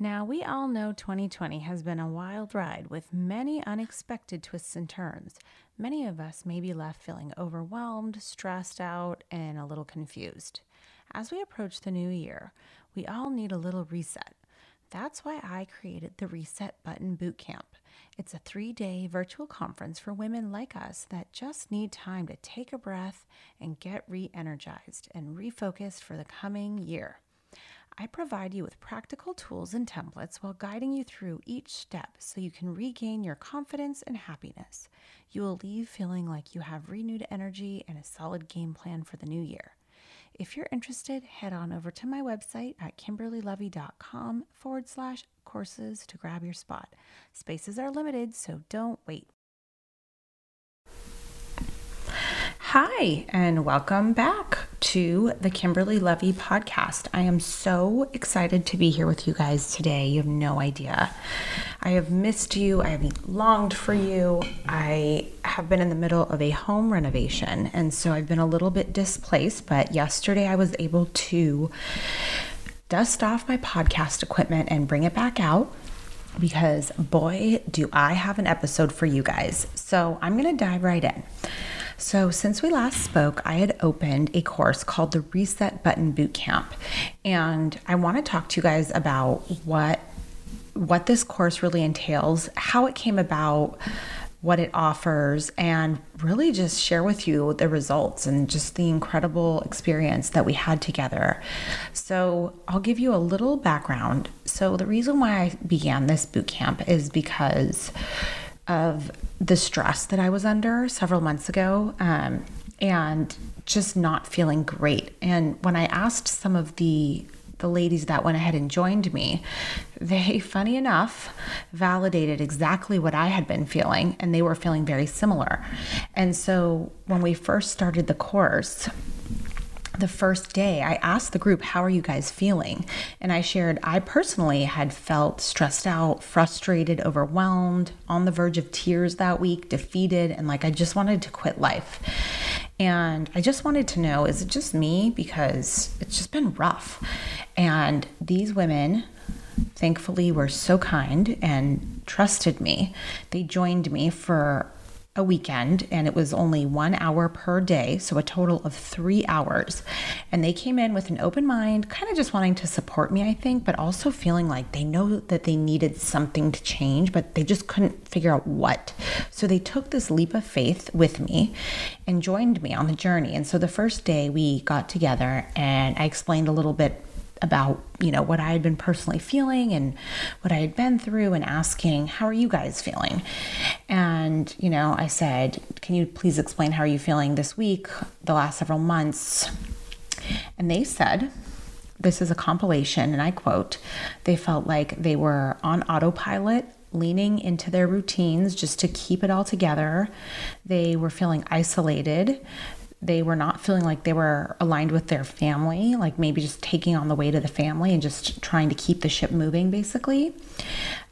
Now, we all know 2020 has been a wild ride with many unexpected twists and turns. Many of us may be left feeling overwhelmed, stressed out, and a little confused. As we approach the new year, we all need a little reset. That's why I created the Reset Button Bootcamp. It's a three day virtual conference for women like us that just need time to take a breath and get re energized and refocused for the coming year. I provide you with practical tools and templates while guiding you through each step so you can regain your confidence and happiness. You will leave feeling like you have renewed energy and a solid game plan for the new year. If you're interested, head on over to my website at kimberlylovi.com forward slash courses to grab your spot. Spaces are limited, so don't wait. Hi, and welcome back to the Kimberly Lovi podcast. I am so excited to be here with you guys today. You have no idea. I have missed you. I have longed for you. I have been in the middle of a home renovation, and so I've been a little bit displaced. But yesterday I was able to dust off my podcast equipment and bring it back out because boy, do I have an episode for you guys. So I'm going to dive right in. So, since we last spoke, I had opened a course called the Reset Button Bootcamp. And I want to talk to you guys about what what this course really entails, how it came about, what it offers, and really just share with you the results and just the incredible experience that we had together. So, I'll give you a little background. So, the reason why I began this bootcamp is because of the stress that I was under several months ago um, and just not feeling great. And when I asked some of the the ladies that went ahead and joined me, they, funny enough, validated exactly what I had been feeling, and they were feeling very similar. And so when we first started the course, the first day, I asked the group, How are you guys feeling? And I shared, I personally had felt stressed out, frustrated, overwhelmed, on the verge of tears that week, defeated, and like I just wanted to quit life. And I just wanted to know is it just me? Because it's just been rough. And these women, thankfully, were so kind and trusted me. They joined me for a weekend and it was only one hour per day, so a total of three hours. And they came in with an open mind, kind of just wanting to support me, I think, but also feeling like they know that they needed something to change, but they just couldn't figure out what. So they took this leap of faith with me and joined me on the journey. And so the first day we got together and I explained a little bit about you know what I had been personally feeling and what I had been through and asking how are you guys feeling? And you know I said can you please explain how are you feeling this week the last several months? And they said this is a compilation and I quote they felt like they were on autopilot leaning into their routines just to keep it all together. They were feeling isolated they were not feeling like they were aligned with their family, like maybe just taking on the weight of the family and just trying to keep the ship moving, basically.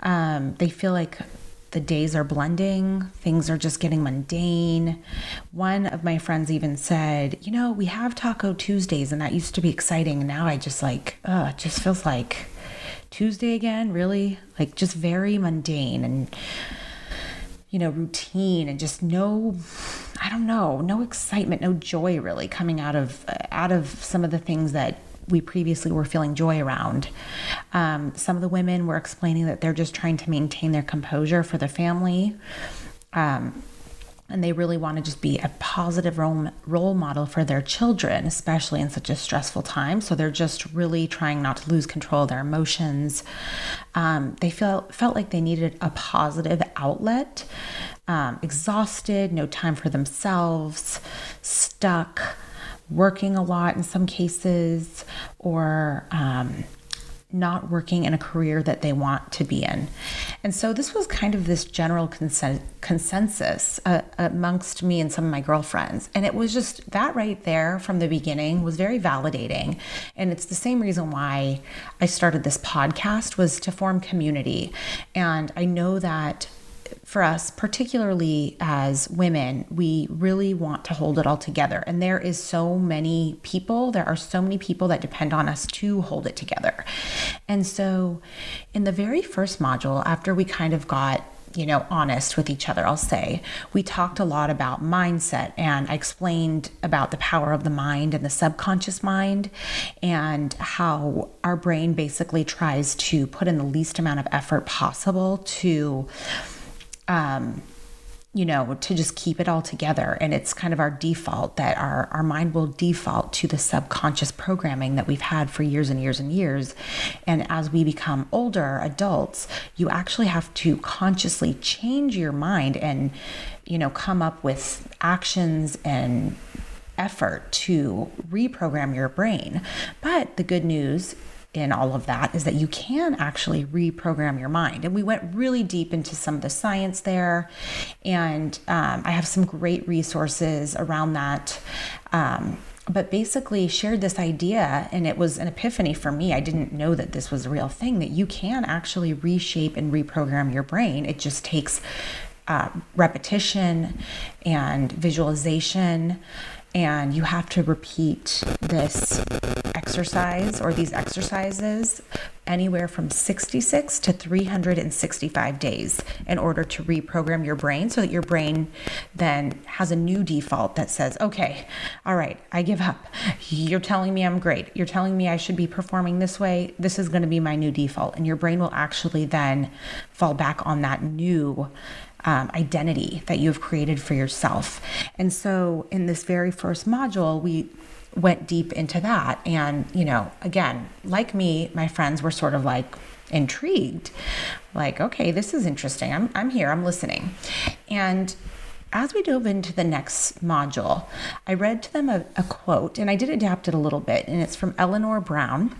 Um, they feel like the days are blending, things are just getting mundane. One of my friends even said, You know, we have Taco Tuesdays, and that used to be exciting. And now I just like, uh, it just feels like Tuesday again, really? Like just very mundane. And you know, routine and just no, I don't know, no excitement, no joy really coming out of out of some of the things that we previously were feeling joy around. Um, some of the women were explaining that they're just trying to maintain their composure for the family. Um, and they really want to just be a positive role, role model for their children, especially in such a stressful time. So they're just really trying not to lose control of their emotions. Um, they felt felt like they needed a positive outlet. Um, exhausted, no time for themselves, stuck, working a lot in some cases, or um, not working in a career that they want to be in. And so this was kind of this general consen- consensus uh, amongst me and some of my girlfriends. And it was just that right there from the beginning was very validating. And it's the same reason why I started this podcast was to form community. And I know that for us, particularly as women, we really want to hold it all together. And there is so many people, there are so many people that depend on us to hold it together. And so, in the very first module, after we kind of got you know, honest with each other, I'll say. We talked a lot about mindset and I explained about the power of the mind and the subconscious mind and how our brain basically tries to put in the least amount of effort possible to um, you know, to just keep it all together. And it's kind of our default that our, our mind will default to the subconscious programming that we've had for years and years and years. And as we become older adults, you actually have to consciously change your mind and, you know, come up with actions and effort to reprogram your brain. But the good news in all of that is that you can actually reprogram your mind. And we went really deep into some of the science there. And um, I have some great resources around that. Um, but basically shared this idea and it was an epiphany for me i didn't know that this was a real thing that you can actually reshape and reprogram your brain it just takes uh, repetition and visualization and you have to repeat this exercise or these exercises anywhere from 66 to 365 days in order to reprogram your brain so that your brain then has a new default that says, okay, all right, I give up. You're telling me I'm great. You're telling me I should be performing this way. This is going to be my new default. And your brain will actually then fall back on that new um, identity that you've created for yourself. And so, in this very first module, we went deep into that. And, you know, again, like me, my friends were sort of like, intrigued like okay this is interesting i'm, I'm here i'm listening and as we dove into the next module, I read to them a, a, quote, and I did adapt it a little bit, and it's from Eleanor Brown.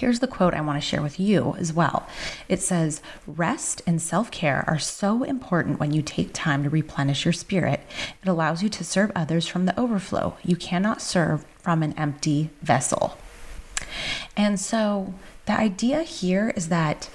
Here's the quote I want to share with you as well. It says, Rest and self care are so important when you take time to replenish your spirit. It allows you to serve others from the overflow. You cannot serve from an empty vessel. And so the idea here is that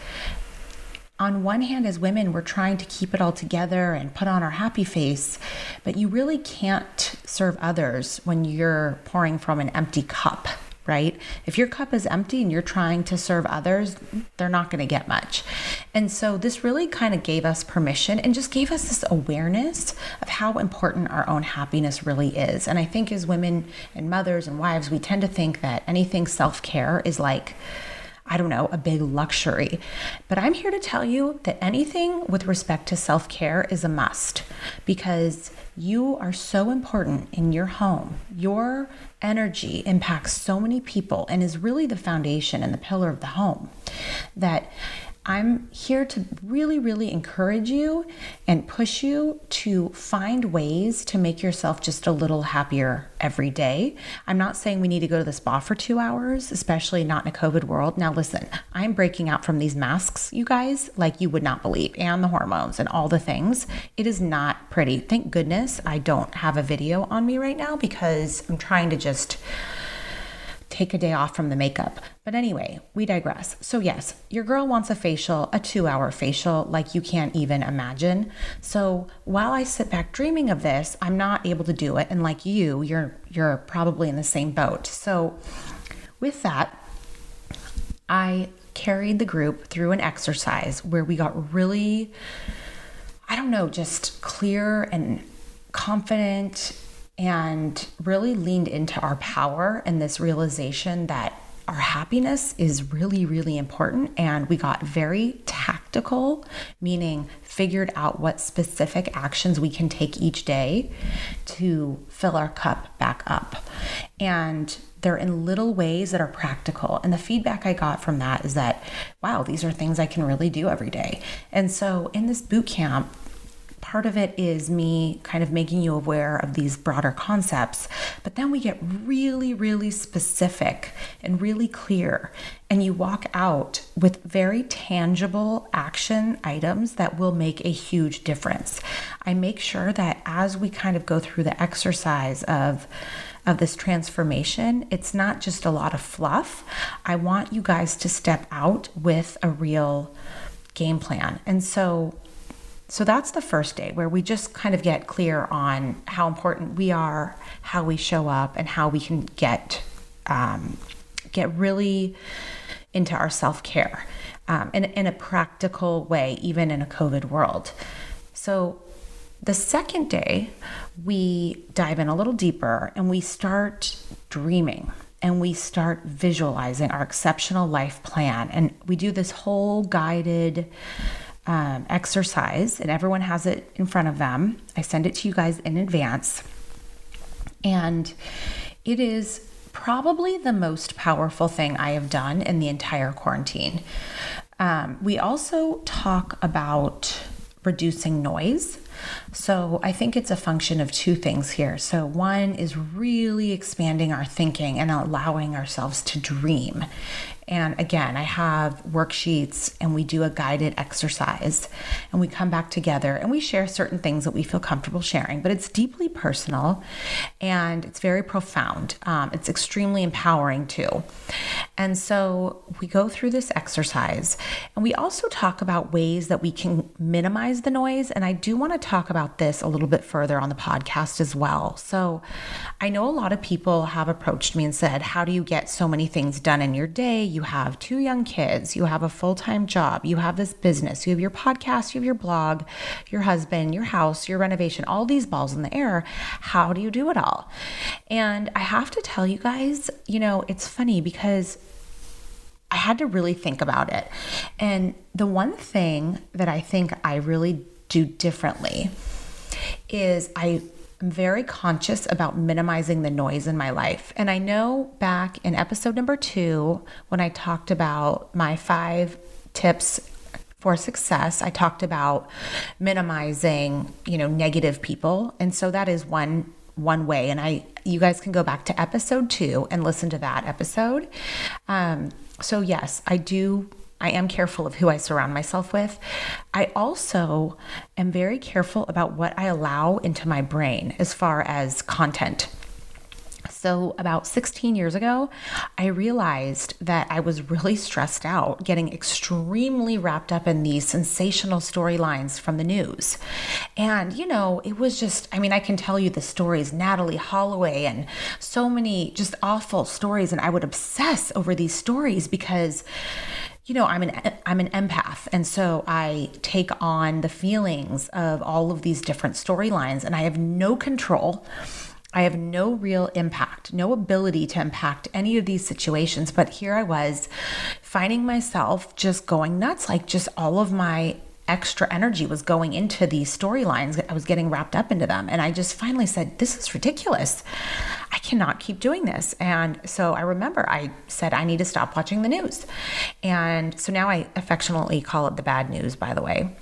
on one hand, as women, we're trying to keep it all together and put on our happy face, but you really can't serve others when you're pouring from an empty cup right? If your cup is empty and you're trying to serve others, they're not going to get much. And so this really kind of gave us permission and just gave us this awareness of how important our own happiness really is. And I think as women and mothers and wives, we tend to think that anything self care is like, I don't know, a big luxury. But I'm here to tell you that anything with respect to self care is a must because you are so important in your home. Your energy impacts so many people and is really the foundation and the pillar of the home that I'm here to really, really encourage you and push you to find ways to make yourself just a little happier every day. I'm not saying we need to go to the spa for two hours, especially not in a COVID world. Now, listen, I'm breaking out from these masks, you guys, like you would not believe, and the hormones and all the things. It is not pretty. Thank goodness I don't have a video on me right now because I'm trying to just take a day off from the makeup. But anyway, we digress. So, yes, your girl wants a facial, a two hour facial, like you can't even imagine. So, while I sit back dreaming of this, I'm not able to do it. And like you, you're, you're probably in the same boat. So, with that, I carried the group through an exercise where we got really, I don't know, just clear and confident and really leaned into our power and this realization that our happiness is really, really important. And we got very tactical, meaning figured out what specific actions we can take each day to fill our cup back up. And they're in little ways that are practical. And the feedback I got from that is that, wow, these are things I can really do every day. And so in this boot camp, part of it is me kind of making you aware of these broader concepts, but then we get really, really specific and really clear. And you walk out with very tangible action items that will make a huge difference. I make sure that as we kind of go through the exercise of of this transformation, it's not just a lot of fluff. I want you guys to step out with a real game plan. And so so that's the first day where we just kind of get clear on how important we are, how we show up, and how we can get um, get really into our self care um, in, in a practical way, even in a COVID world. So the second day, we dive in a little deeper and we start dreaming and we start visualizing our exceptional life plan. And we do this whole guided um, exercise, and everyone has it in front of them. I send it to you guys in advance. And it is probably the most powerful thing I have done in the entire quarantine. Um, we also talk about reducing noise. So I think it's a function of two things here. So, one is really expanding our thinking and allowing ourselves to dream. And again, I have worksheets and we do a guided exercise and we come back together and we share certain things that we feel comfortable sharing, but it's deeply personal and it's very profound. Um, it's extremely empowering too. And so we go through this exercise and we also talk about ways that we can minimize the noise. And I do want to talk about this a little bit further on the podcast as well. So I know a lot of people have approached me and said, How do you get so many things done in your day? You have two young kids, you have a full time job, you have this business, you have your podcast, you have your blog, your husband, your house, your renovation, all these balls in the air. How do you do it all? And I have to tell you guys, you know, it's funny because I had to really think about it. And the one thing that I think I really do differently is I I'm very conscious about minimizing the noise in my life. And I know back in episode number two, when I talked about my five tips for success, I talked about minimizing, you know, negative people. And so that is one one way and i you guys can go back to episode two and listen to that episode um, so yes i do I am careful of who I surround myself with. I also am very careful about what I allow into my brain as far as content. So, about 16 years ago, I realized that I was really stressed out, getting extremely wrapped up in these sensational storylines from the news. And, you know, it was just, I mean, I can tell you the stories, Natalee Holloway, and so many just awful stories. And I would obsess over these stories because you know i'm an i'm an empath and so i take on the feelings of all of these different storylines and i have no control I have no real impact, no ability to impact any of these situations. But here I was finding myself just going nuts, like just all of my extra energy was going into these storylines. I was getting wrapped up into them. And I just finally said, This is ridiculous. I cannot keep doing this. And so I remember I said, I need to stop watching the news. And so now I affectionately call it the bad news, by the way.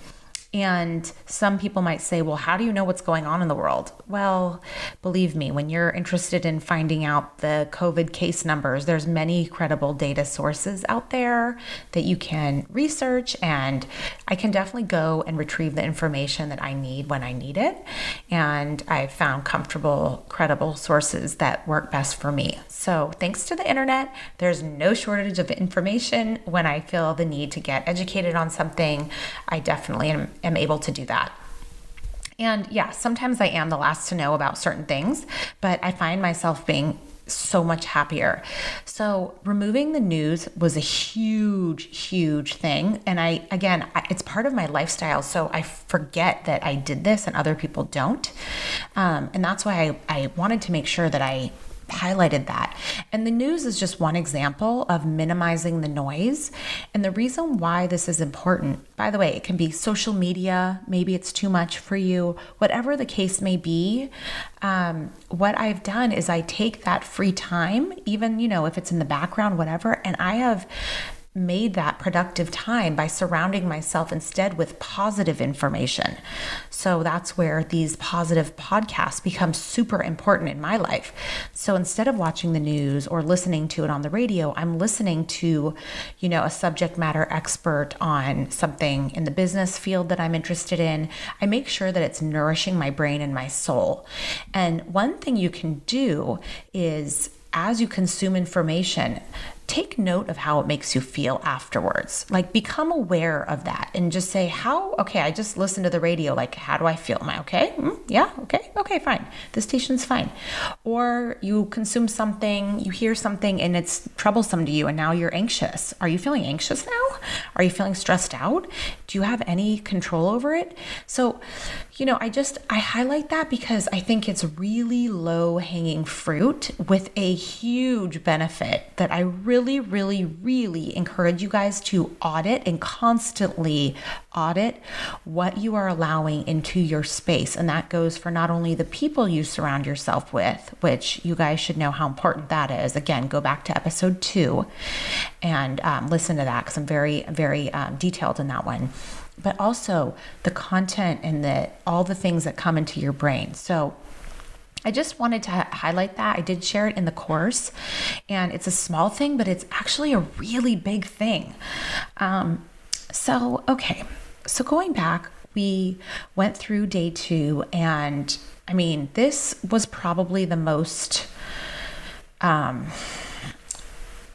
And some people might say, well, how do you know what's going on in the world? Well, believe me, when you're interested in finding out the COVID case numbers, there's many credible data sources out there that you can research and I can definitely go and retrieve the information that I need when I need it. And I've found comfortable, credible sources that work best for me. So, thanks to the internet, there's no shortage of information when I feel the need to get educated on something. I definitely am am able to do that. And yeah, sometimes I am the last to know about certain things, but I find myself being so much happier. So, removing the news was a huge, huge thing. And I, again, it's part of my lifestyle. So, I forget that I did this and other people don't. Um, and that's why I, I wanted to make sure that I highlighted that. And the news is just one example of minimizing the noise. And the reason why this is important, by the way, it can be social media, maybe it's too much for you, whatever the case may be. Um, what I've done is I take that free time, even, you know, if it's in the background, whatever, and I have made that productive time by surrounding myself instead with positive information. So that's where these positive podcasts become super important in my life. So instead of watching the news or listening to it on the radio, I'm listening to, you know, a subject matter expert on something in the business field that I'm interested in. I make sure that it's nourishing my brain and my soul. And one thing you can do is as you consume information, take note of how it makes you feel afterwards. Like become aware of that and just say, how, okay, I just listened to the radio. Like, how do I feel? Am I okay? Mm, yeah, okay, okay, fine. This station's fine. Or you consume something, you hear something, and it's troublesome to you, and now you're anxious. Are you feeling anxious now? Are you feeling stressed out? Do you have any control over it? So, you know, I just I highlight that because I think it's really low hanging fruit with a huge benefit that I really really really encourage you guys to audit and constantly audit what you are allowing into your space and that goes for not only the people you surround yourself with, which you guys should know how important that is. Again, go back to episode 2 and um, listen to that cuz I'm very very um, detailed in that one but also the content and the all the things that come into your brain. So I just wanted to highlight that. I did share it in the course, and it's a small thing, but it's actually a really big thing. Um, so, okay, so going back, we went through day two, and I mean, this was probably the most. Um,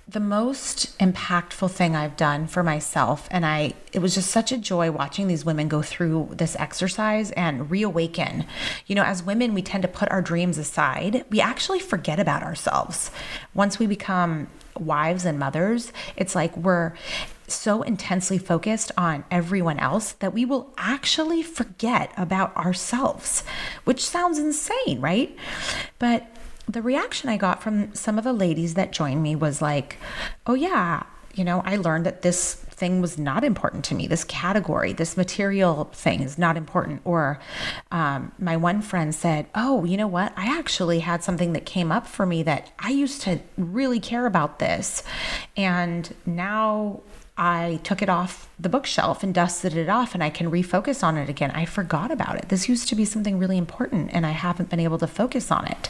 the most impactful thing I've done for myself and I it was just such a joy watching these women go through this exercise and reawaken. You know, as women we tend to put our dreams aside. We actually forget about ourselves. Once we become wives and mothers, it's like we're so intensely focused on everyone else that we will actually forget about ourselves, which sounds insane, right? But the reaction I got from some of the ladies that joined me was like, oh, yeah, you know, I learned that this thing was not important to me. This category, this material thing is not important. Or um, my one friend said, Oh, you know what? I actually had something that came up for me that I used to really care about this. And now I took it off the bookshelf and dusted it off and I can refocus on it again. I forgot about it. This used to be something really important and I haven't been able to focus on it.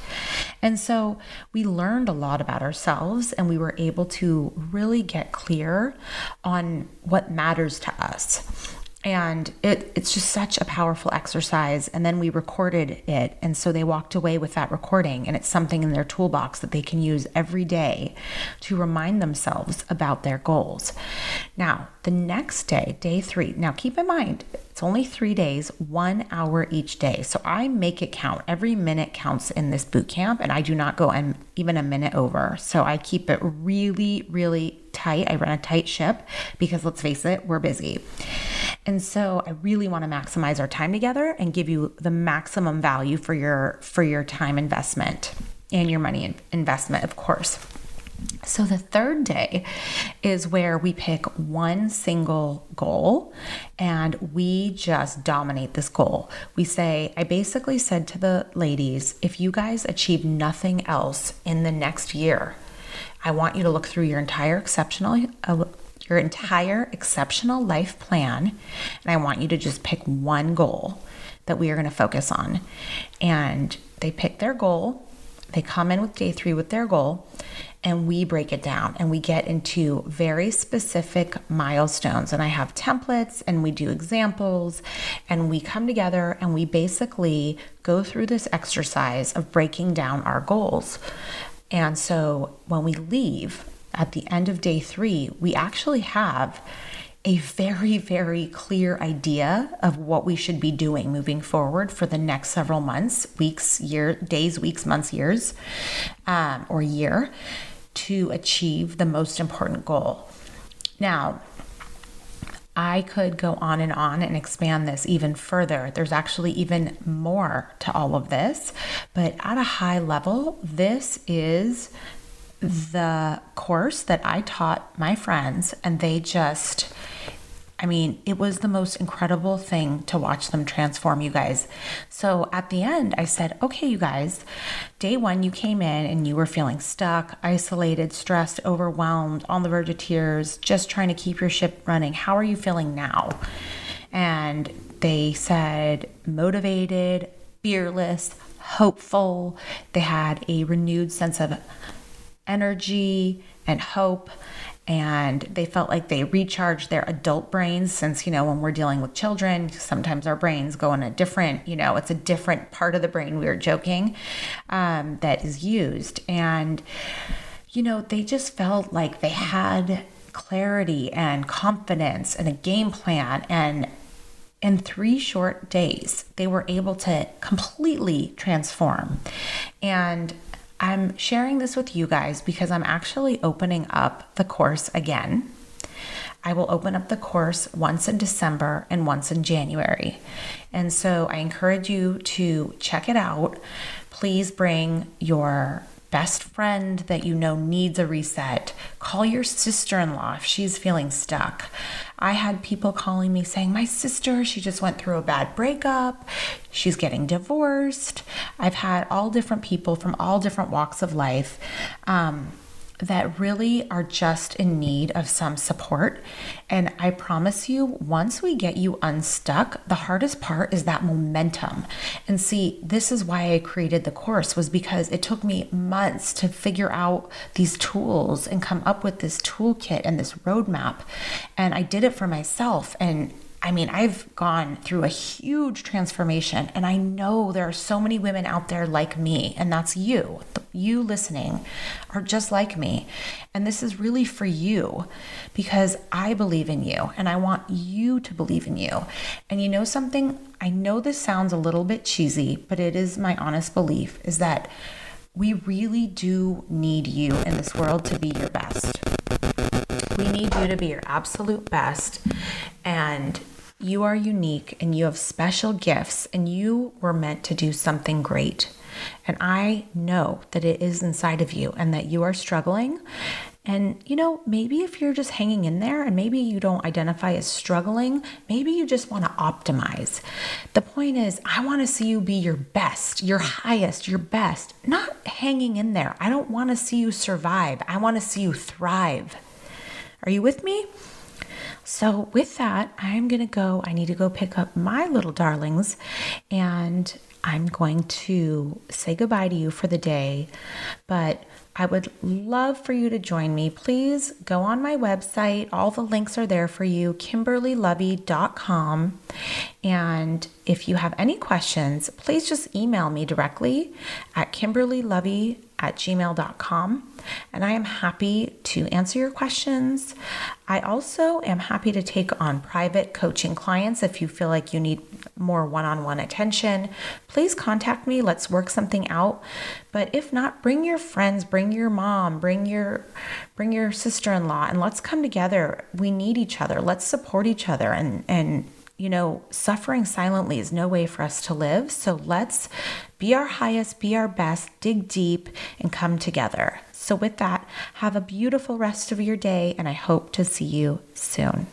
And so we learned a lot about ourselves and we were able to really get clear on what matters to us and it it's just such a powerful exercise. And then we recorded it. And so they walked away with that recording. And it's something in their toolbox that they can use every day to remind themselves about their goals. Now the next day day 3 now keep in mind it's only 3 days 1 hour each day. So i make it count. Every minute counts in this boot camp and i do not go and even a minute over. So i keep it really really tight. I run a tight ship because let's face it we're busy. And so I really want to maximize our time together and give you the maximum value for your for your time investment and your money investment, of course. So the third day is where we pick one single goal and we just dominate this goal. We say, I basically said to the ladies, if you guys achieve nothing else in the next year, I want you to look through your entire exceptional uh, your entire exceptional life plan, and I want you to just pick one goal that we are going to focus on. And they pick their goal, they come in with day three with their goal, and we break it down and we get into very specific milestones. And I have templates and we do examples and we come together and we basically go through this exercise of breaking down our goals. And so when we leave, at the end of day three, we actually have a very, very clear idea of what we should be doing moving forward for the next several months, weeks, year, days, weeks, months, years, um, or year to achieve the most important goal. Now, I could go on and on and expand this even further. There's actually even more to all of this, but at a high level, this is the course that I taught my friends, and they just, I mean, it was the most incredible thing to watch them transform, you guys. So at the end, I said, okay, you guys, day one, you came in and you were feeling stuck, isolated, stressed, overwhelmed, on the verge of tears, just trying to keep your ship running. How are you feeling now? And they said, motivated, fearless, hopeful. They had a renewed sense of energy and hope and they felt like they recharged their adult brains since you know when we're dealing with children sometimes our brains go in a different you know it's a different part of the brain we were joking um, that is used and you know, they just felt like they had clarity and confidence and a game plan and in three short days, they were able to completely transform. And I'm sharing this with you guys because I'm actually opening up the course again. I will open up the course once in December and once in January. And so I encourage you to check it out. Please bring your best friend that you know needs a reset. Call your sister in law if she's feeling stuck. I had people calling me saying, My sister, she just went through a bad breakup. She's getting divorced. I've had all different people from all different walks of life. Um, that really are just in need of some support. And I promise you, once we get you unstuck, the hardest part is that momentum. And see, this is why I created the course was because it took me months to figure out these tools and come up with this toolkit and this roadmap. And I did it for myself and I mean, I've gone through a huge transformation, and I know there are so many women out there like me, and that's you. You listening are just like me. And this is really for you because I believe in you and I want you to believe in you. And you know something? I know this sounds a little bit cheesy, but it is my honest belief is that we really do need you in this world to be your best. We need you to be your absolute best. And you are unique and you have special gifts, and you were meant to do something great. And I know that it is inside of you and that you are struggling. And, you know, maybe if you're just hanging in there and maybe you don't identify as struggling, maybe you just want to optimize. The point is, I want to see you be your best, your highest, your best, not hanging in there. I don't want to see you survive. I want to see you thrive. Are you with me? So, with that, I'm going to go. I need to go pick up my little darlings, and I'm going to say goodbye to you for the day. But I would love for you to join me. Please go on my website. All the links are there for you, kimberlylovi.com. And if you have any questions, please just email me directly at kimberlylovi at gmail.com. And I am happy to answer your questions. I also am happy to take on private coaching clients if you feel like you need more one on one attention. Please contact me. Let's work something out. But if not, bring your friends, bring your mom, bring your bring your sister-in-law and let's come together. We need each other. Let's support each other and and you know, suffering silently is no way for us to live. So let's be our highest, be our best, dig deep, and come together. So, with that, have a beautiful rest of your day, and I hope to see you soon.